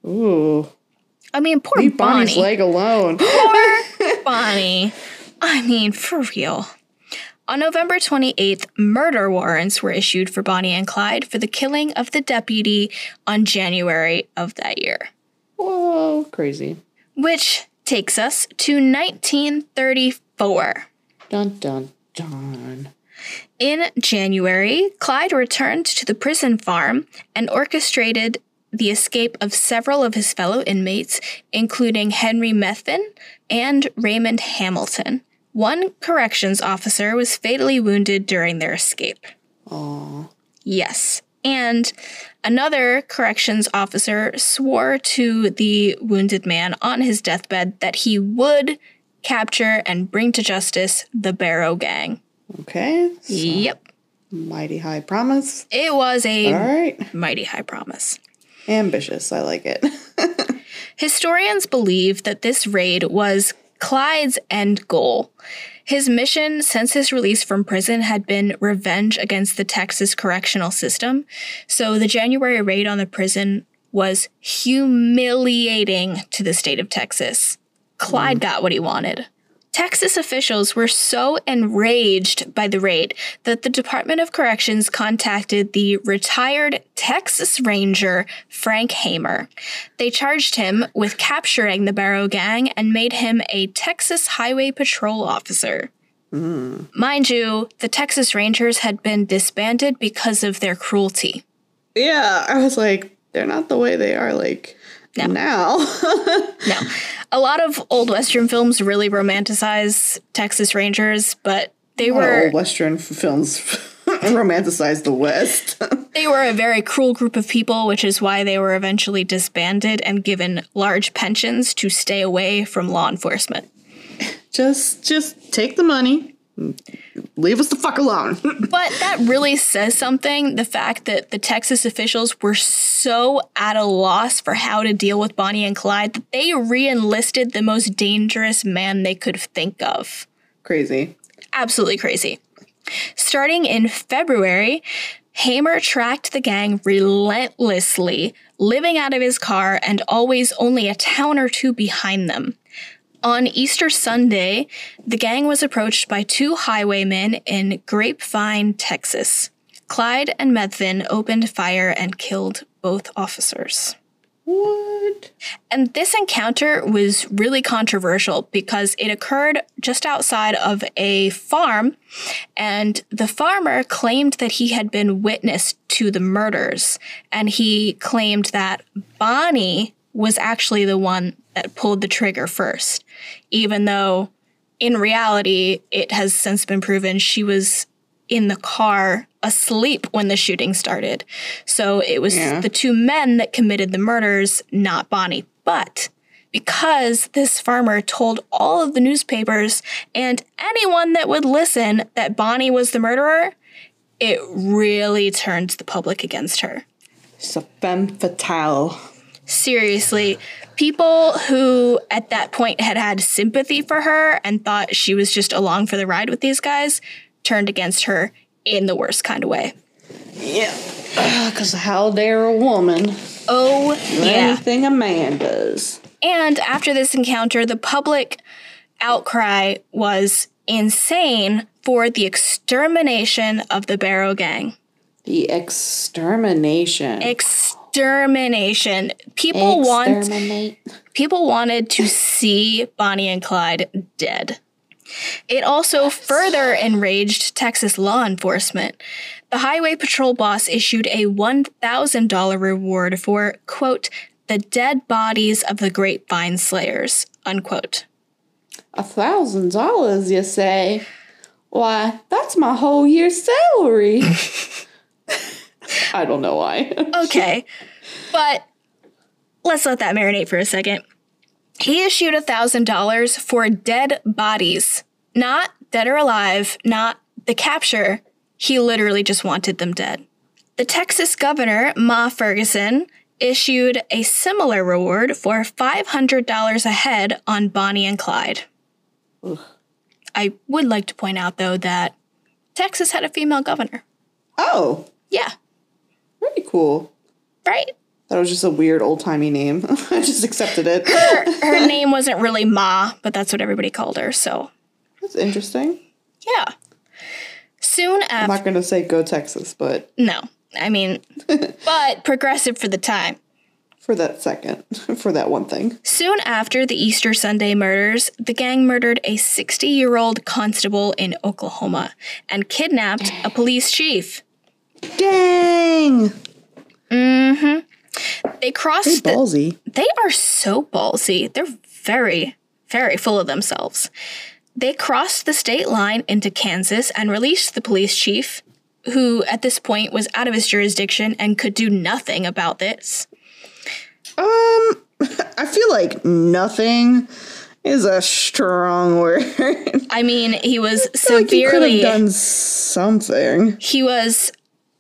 Ooh. I mean, poor Leave Bonnie's leg alone. Poor Bonnie. I mean, for real. On November 28th, murder warrants were issued for Bonnie and Clyde for the killing of the deputy on January of that year, Whoa, crazy. which takes us to 1934. Dun dun dun. In January, Clyde returned to the prison farm and orchestrated the escape of several of his fellow inmates, including Henry Methvin and Raymond Hamilton. One corrections officer was fatally wounded during their escape. Aw. Yes. And another corrections officer swore to the wounded man on his deathbed that he would capture and bring to justice the Barrow Gang. Okay. Yep. Mighty high promise. It was a All right. mighty high promise. Ambitious. I like it. Historians believe that this raid was Clyde's end goal. His mission since his release from prison had been revenge against the Texas correctional system. So the January raid on the prison was humiliating to the state of Texas. Clyde mm. got what he wanted Texas officials were so enraged by the raid that the Department of Corrections contacted the retired Texas Ranger Frank Hamer. They charged him with capturing the Barrow Gang and made him a Texas Highway Patrol officer. Mind you, the Texas Rangers had been disbanded because of their cruelty. Yeah, I was like, they're not the way they are like No. now. No. A lot of old Western films really romanticize Texas Rangers, but they were old Western f- films romanticize the West. they were a very cruel group of people, which is why they were eventually disbanded and given large pensions to stay away from law enforcement. just, just take the money. Leave us the fuck alone. But that really says something the fact that the Texas officials were so at a loss for how to deal with Bonnie and Clyde that they re enlisted the most dangerous man they could think of. Crazy. absolutely crazy. Starting in February, Hamer tracked the gang relentlessly, living out of his car and always only a town or two behind them. On Easter Sunday, the gang was approached by two highwaymen in Grapevine, Texas. Clyde and Methvin opened fire and killed both officers. What? And this encounter was really controversial because it occurred just outside of a farm, and the farmer claimed that he had been witness to the murders, and he claimed that Bonnie was actually the one that pulled the trigger first, even though in reality it has since been proven she was in the car asleep when the shooting started. So it was Yeah. the two men that committed the murders, not Bonnie. But because this farmer told all of the newspapers and anyone that would listen that Bonnie was the murderer, it really turned the public against her. It's a femme fatale. Seriously, people who at that point had had sympathy for her and thought she was just along for the ride with these guys turned against her in the worst kind of way. Yeah. Because how dare a woman Oh, yeah. anything a man does? And after this encounter, the public outcry was insane for the extermination of the Barrow Gang. The extermination. Extermination. People want people wanted to see Bonnie and Clyde dead. It also further enraged Texas law enforcement. The highway patrol boss issued a $1,000 reward for, quote, the dead bodies of the grapevine slayers, unquote. A thousand dollars, you say? Why, that's my whole year's salary. I don't know why. Okay, but let's let that marinate for a second. He issued $1,000 for dead bodies, not dead or alive, not the capture. He literally just wanted them dead. The Texas governor, Ma Ferguson, issued a similar reward for $500 a head on Bonnie and Clyde. I would like to point out, though, that Texas had a female governor. Oh, Yeah, very cool. right? That was just a weird old timey name. I just accepted it. her, her name wasn't really Ma, but that's what everybody called her. So, That's interesting. yeah. Soon after, I'm not going to say go Texas, but no, I mean, but progressive for the time. for that second, for that one thing. Soon after the Easter Sunday murders, the gang murdered a 60 year old constable in Oklahoma and kidnapped a police chief. Dang! Mhm. They crossed the, Ballsy. They are so ballsy. They're very, very full of themselves. They crossed the state line into Kansas and released the police chief, who at this point was out of his jurisdiction and could do nothing about this. Um, I feel like nothing is a strong word. I mean, he was severely like you could have severely done something. he was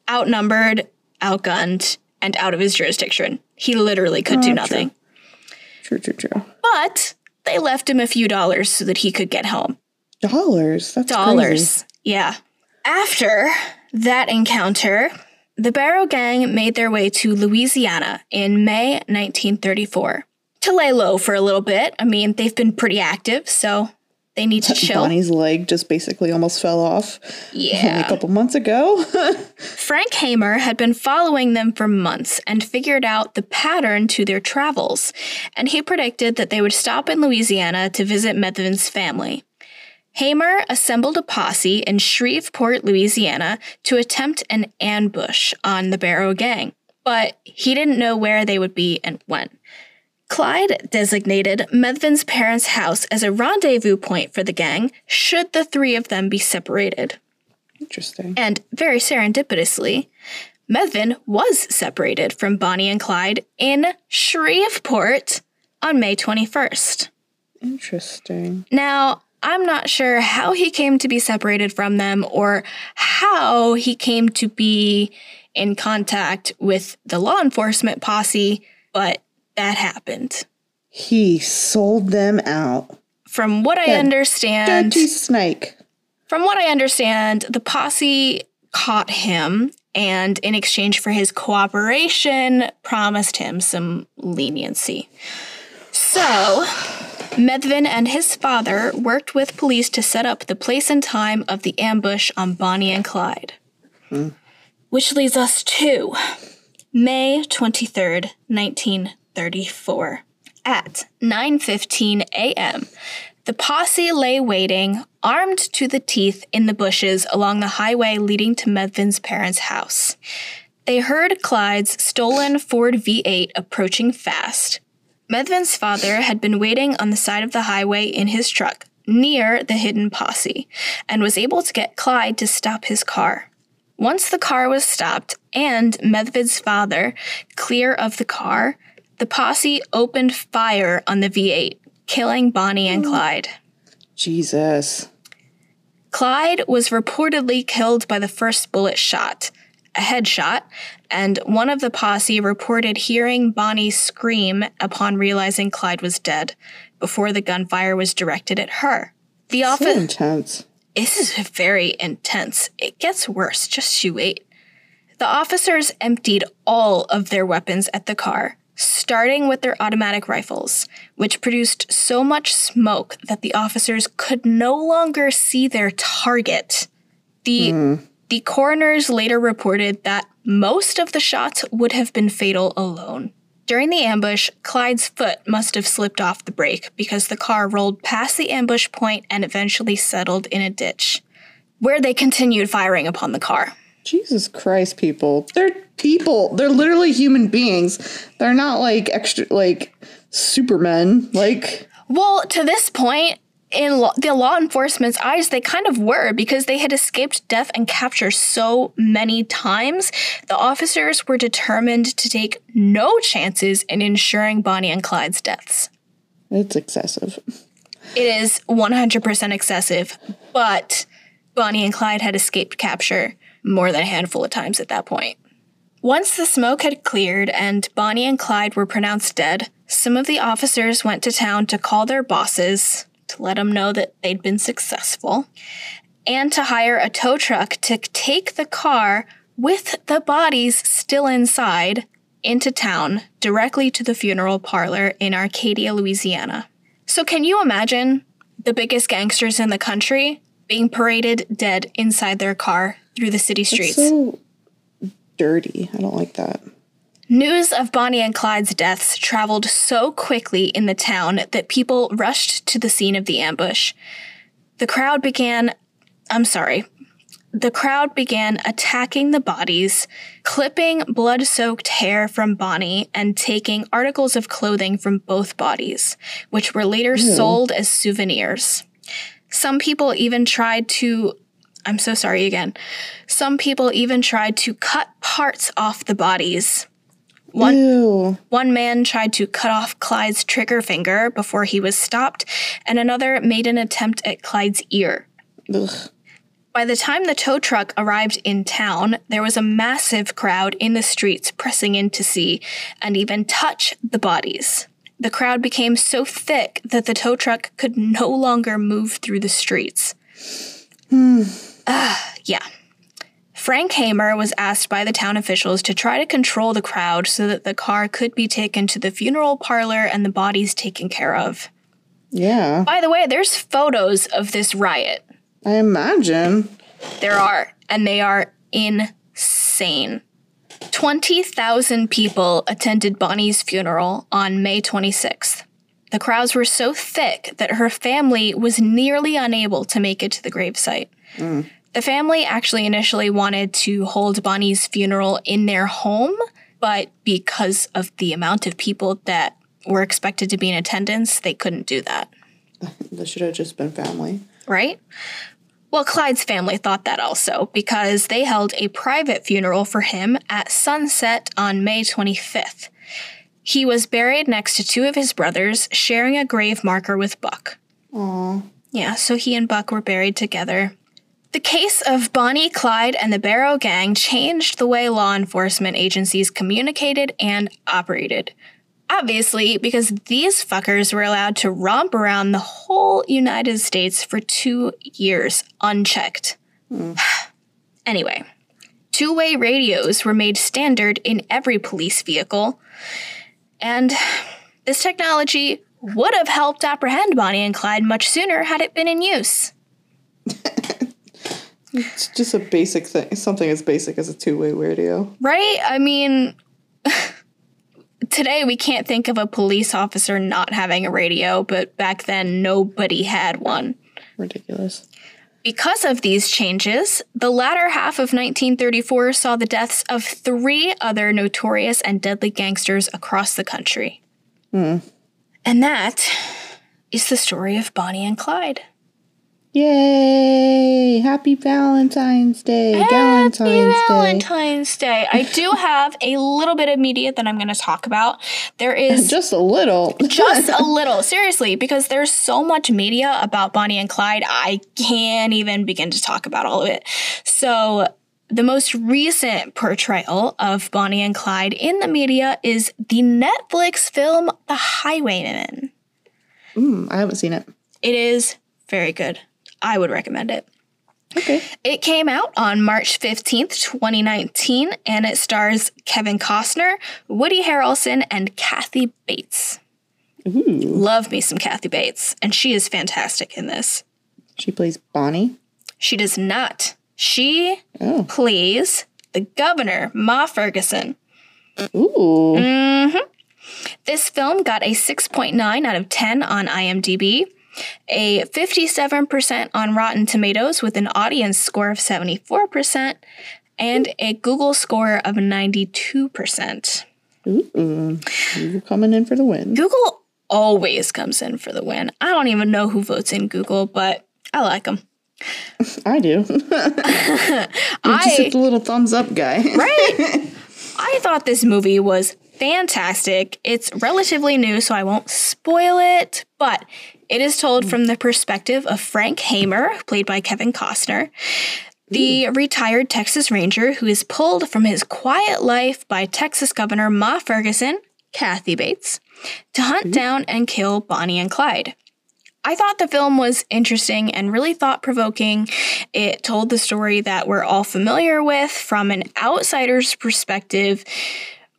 outnumbered, outgunned, and out of his jurisdiction. He literally could do oh, nothing. True, true, true. But they left him a few dollars so that he could get home. Dollars. That's crazy. dollars. Yeah. After that encounter, the Barrow Gang made their way to Louisiana in May 1934 to lay low for a little bit. I mean, they've been pretty active, so They need to chill. Bonnie's leg just basically almost fell off only Yeah. a couple months ago. Frank Hamer had been following them for months and figured out the pattern to their travels, and he predicted that they would stop in Louisiana to visit Methvin's family. Hamer assembled a posse in Shreveport, Louisiana, to attempt an ambush on the Barrow Gang, but he didn't know where they would be and when. Clyde designated Methvin's parents' house as a rendezvous point for the gang should the three of them be separated. Interesting. And very serendipitously, Methvin was separated from Bonnie and Clyde in Shreveport on May 21st. Interesting. Now, I'm not sure how he came to be separated from them or how he came to be in contact with the law enforcement posse, but that happened. He sold them out. From what I understand, Dirty snake. From what I understand, the posse caught him and, in exchange for his cooperation, promised him some leniency. So, Methvin and his father worked with police to set up the place and time of the ambush on Bonnie and Clyde. Hmm. Which leads us to May 23rd, 1934. At 9:15 a.m., the posse lay waiting, armed to the teeth, in the bushes along the highway leading to Methvin's parents' house. They heard Clyde's stolen Ford V8 approaching fast. Methvin's father had been waiting on the side of the highway in his truck, near the hidden posse, and was able to get Clyde to stop his car. Once the car was stopped and Methvin's father clear of the car, the posse opened fire on the V8, killing Bonnie and Clyde. Jesus. Clyde was reportedly killed by the first bullet shot, a headshot, and one of the posse reported hearing Bonnie scream upon realizing Clyde was dead before the gunfire was directed at her. The So intense. this is very intense. It gets worse. Just you wait. The officers emptied all of their weapons at the car, starting with their automatic rifles, which produced so much smoke that the officers could no longer see their target. The the coroners later reported that most of the shots would have been fatal alone. During the ambush, Clyde's foot must have slipped off the brake because the car rolled past the ambush point and eventually settled in a ditch, where they continued firing upon the car. Jesus Christ, people. They're people. They're literally human beings. They're not like extra, like supermen. Like, Well, to this point, in lo- the law enforcement's eyes, they kind of were because they had escaped death and capture so many times. The officers were determined to take no chances in ensuring Bonnie and Clyde's deaths. it's excessive. It is 100% excessive, but Bonnie and Clyde had escaped capture more than a handful of times at that point. Once the smoke had cleared and Bonnie and Clyde were pronounced dead, some of the officers went to town to call their bosses to let them know that they'd been successful and to hire a tow truck to take the car with the bodies still inside into town directly to the funeral parlor in Arcadia, Louisiana. So, can you imagine the biggest gangsters in the country being paraded dead inside their car through the city streets? So dirty. I don't like that. News of Bonnie and Clyde's deaths traveled so quickly in the town that people rushed to the scene of the ambush. The crowd began, I'm sorry, the crowd began attacking the bodies, clipping blood soaked hair from Bonnie, and taking articles of clothing from both bodies, which were later sold as souvenirs. Some people even tried to, I'm so sorry again. Some people even tried to cut parts off the bodies. One, Ew. one man tried to cut off Clyde's trigger finger before he was stopped, and another made an attempt at Clyde's ear. Ugh. By the time the tow truck arrived in town, there was a massive crowd in the streets pressing in to see and even touch the bodies. The crowd became so thick that the tow truck could no longer move through the streets. Hmm. Ah, yeah. Frank Hamer was asked by the town officials to try to control the crowd so that the car could be taken to the funeral parlor and the bodies taken care of. Yeah, By the way, there's photos of this riot. I imagine. There are, and they are insane. 20,000 people attended Bonnie's funeral on May 26th. The crowds were so thick that her family was nearly unable to make it to the gravesite. The family actually initially wanted to hold Bonnie's funeral in their home, but because of the amount of people that were expected to be in attendance, they couldn't do that, This should have just been family. right? Well, Clyde's family thought that also because they held a private funeral for him at sunset on May 25th. He was buried next to two of his brothers, sharing a grave marker with Buck. Aw. Yeah, so he and Buck were buried together. The case of Bonnie, Clyde, and the Barrow Gang changed the way law enforcement agencies communicated and operated. Obviously, because these fuckers were allowed to romp around the whole United States for two years unchecked. anyway, two way radios were made standard in every police vehicle, and this technology would have helped apprehend Bonnie and Clyde much sooner had it been in use. It's just a basic thing, something as basic as a two-way radio. Right? I mean, today we can't think of a police officer not having a radio, but back then nobody had one. Ridiculous. Because of these changes, the latter half of 1934 saw the deaths of three other notorious and deadly gangsters across the country. Hmm. And that is the story of Bonnie and Clyde. Yay! Happy Valentine's Day. Happy Valentine's Happy Day. Valentine's Day. I do have a little bit of media that I'm going to talk about. There is Just a little. just a little, seriously, because there's so much media about Bonnie and Clyde, I can't even begin to talk about all of it. So, the most recent portrayal of Bonnie and Clyde in the media is the Netflix film The Highwaymen. Mm, I haven't seen it. It is very good. I would recommend it. Okay. It came out on March 15th, 2019, and it stars Kevin Costner, Woody Harrelson, and Kathy Bates. Ooh. Love me some Kathy Bates, and she is fantastic in this. She plays Bonnie. She does not. She Oh. plays the governor, Ma Ferguson. Ooh. Mm-hmm. This film got a 6.9 out of 10 on IMDb, a 57% on Rotten Tomatoes with an audience score of 74%, and a Google score of 92%. Ooh. You're coming in for the win. Google always comes in for the win. I don't even know who votes in Google, but I like them. I do. you just hit the little thumbs up guy. Right? I thought this movie was fantastic. It's relatively new, so I won't spoil it, but it is told from the perspective of Frank Hamer, played by Kevin Costner, the retired Texas Ranger who is pulled from his quiet life by Texas Governor Ma Ferguson, Kathy Bates, to hunt down and kill Bonnie and Clyde. I thought the film was interesting and really thought provoking. It told the story that we're all familiar with from an outsider's perspective.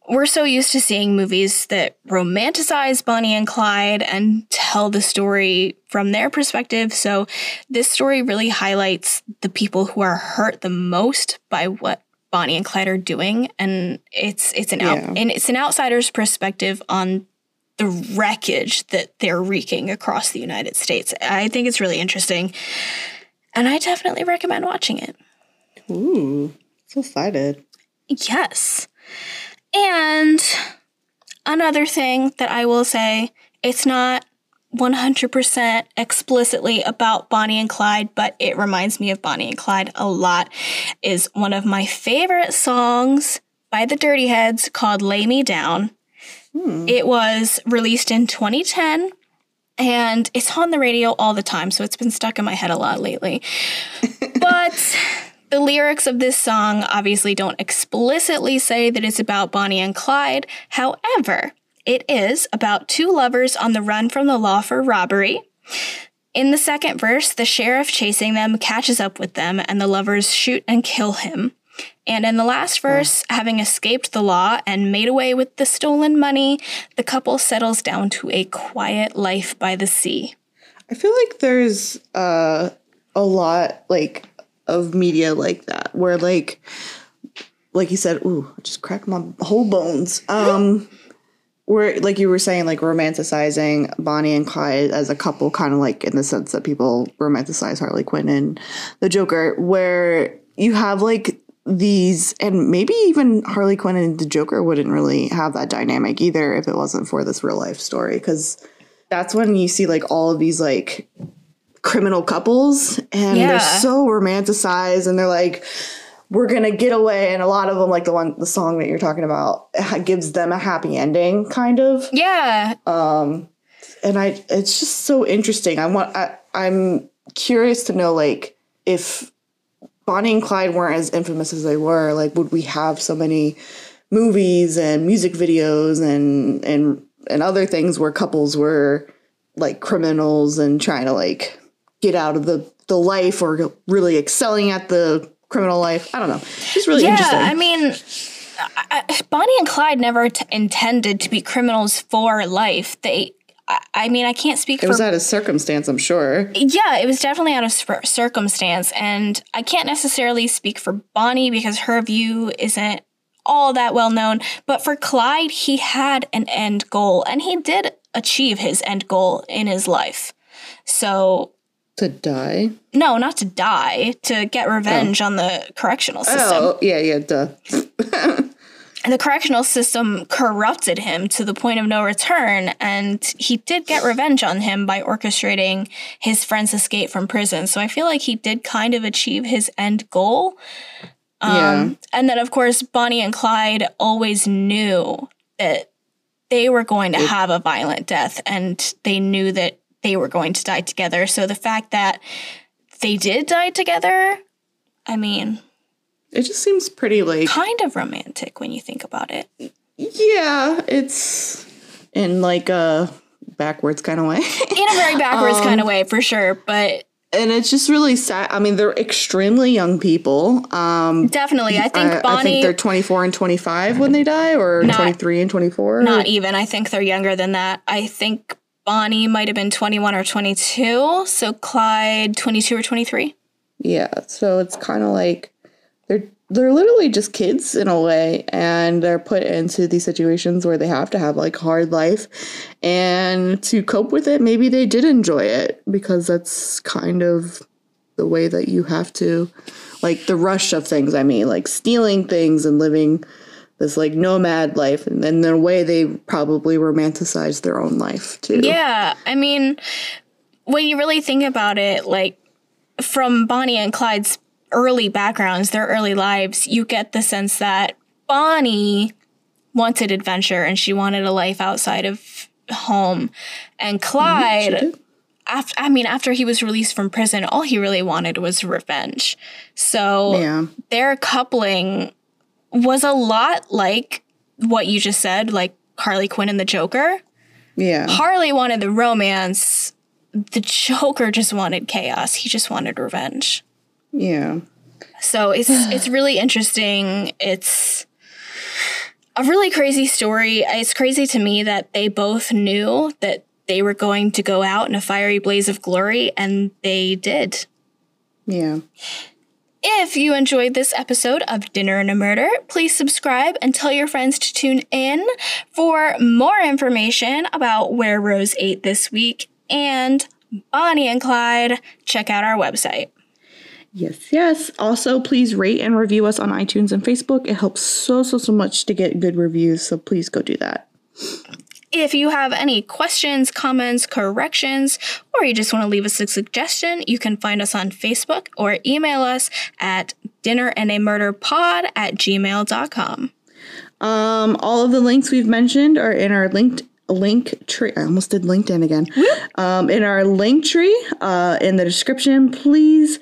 We're so used to seeing movies that romanticize Bonnie and Clyde and tell the story from their perspective. So, this story really highlights the people who are hurt the most by what Bonnie and Clyde are doing, and it's it's an out, Yeah. and it's an outsider's perspective on the wreckage that they're wreaking across the United States. I think it's really interesting. And I definitely recommend watching it. Ooh. So excited. Yes. And another thing that I will say, it's not 100% explicitly about Bonnie and Clyde, but it reminds me of Bonnie and Clyde a lot, is one of my favorite songs by the Dirty Heads called Lay Me Down. Hmm. It was released in 2010 and it's on the radio all the time, so it's been stuck in my head a lot lately. but the lyrics of this song obviously don't explicitly say that it's about Bonnie and Clyde. However, it is about two lovers on the run from the law for robbery. In the second verse, the sheriff chasing them catches up with them, and the lovers shoot and kill him. And in the last verse, having escaped the law and made away with the stolen money, the couple settles down to a quiet life by the sea. I feel like there's uh, a lot like of media like that where like like you said, ooh, I just cracked my whole bones. Um where like you were saying like romanticizing Bonnie and Clyde as a couple kind of like in the sense that people romanticize Harley Quinn and the Joker where you have like these and maybe even Harley Quinn and the Joker wouldn't really have that dynamic either if it wasn't for this real life story cuz that's when you see like all of these like criminal couples and Yeah. they're so romanticized and they're like we're gonna get away and a lot of them like the one the song that you're talking about gives them a happy ending kind of Yeah. um and i it's just so interesting i want I, i'm curious to know like if bonnie and clyde weren't as infamous as they were like would we have so many movies and music videos and and and other things where couples were like criminals and trying to like get out of the the life or really excelling at the criminal life i don't know it's really Yeah, interesting I mean, I, Bonnie and Clyde never t- intended to be criminals for life. They, I, I mean, I can't speak it for was out of circumstance i'm sure Yeah, it was definitely out of cir- circumstance. And I can't necessarily speak for Bonnie because her view isn't all that well known. But for Clyde, he had an end goal and he did achieve his end goal in his life. So, to die no, not to die, to get revenge on the correctional system. oh yeah yeah duh And the correctional system corrupted him to the point of no return, and he did get revenge on him by orchestrating his friend's escape from prison. So I feel like he did kind of achieve his end goal. yeah Um, And then, of course, Bonnie and Clyde always knew that they were going to have a violent death, and they knew that they were going to die together. So the fact that they did die together, I mean, it just seems pretty like kind of romantic when you think about it. Yeah, it's in like a backwards kind of way. in a very backwards kind of way for sure but and it's just really sad. I mean, they're extremely young people. Um definitely i think I, I think they're 24 and 25 when they die or Not- 23 and 24. not even i think they're younger than that i think bonnie might have been 21 or 22 so clyde 22 or 23 Yeah, so it's kind of like they're they're literally just kids in a way and they're put into these situations where they have to have like hard life and to cope with it maybe they did enjoy it because that's kind of the way that you have to like the rush of things I mean like stealing things and living this like nomad life and then in a way they probably romanticize their own life too. yeah i mean when you really think about it like from bonnie and clyde's early backgrounds their early lives you get the sense that bonnie wanted adventure and she wanted a life outside of home and mm-hmm, clyde did. after I mean after he was released from prison, all he really wanted was revenge. So Yeah. their coupling was a lot like what you just said, like Harley Quinn and the Joker. Yeah. Harley wanted the romance. The Joker just wanted chaos. He just wanted revenge. Yeah. So it's it's really interesting. It's a really crazy story. It's crazy to me that they both knew that they were going to go out in a fiery blaze of glory, and they did. Yeah. If you enjoyed this episode of Dinner and a Murder, please subscribe and tell your friends to tune in for more information about where Rose ate this week and Bonnie and Clyde. Check out our website. Yes, yes. Also, please rate and review us on iTunes and Facebook. It helps so, so, so much to get good reviews. So please go do that. If you have any questions, comments, corrections, or you just want to leave us a suggestion, you can find us on Facebook or email us at dinnerandamurderpod at gmail.com. Um, all of the links we've mentioned are in our linked link tree. I almost did LinkedIn again. Um, in our link tree, uh, in the description. Please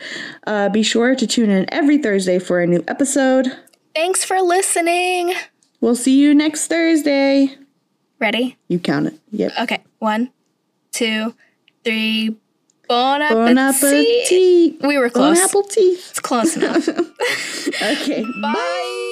uh, be sure to tune in every Thursday for a new episode. Thanks for listening. We'll see you next Thursday. Ready? You count it. Yep. Okay. One, two, three. Bon appetit. Bon appetit. We were Bon close. apple teeth. It's close enough. Okay. Bye.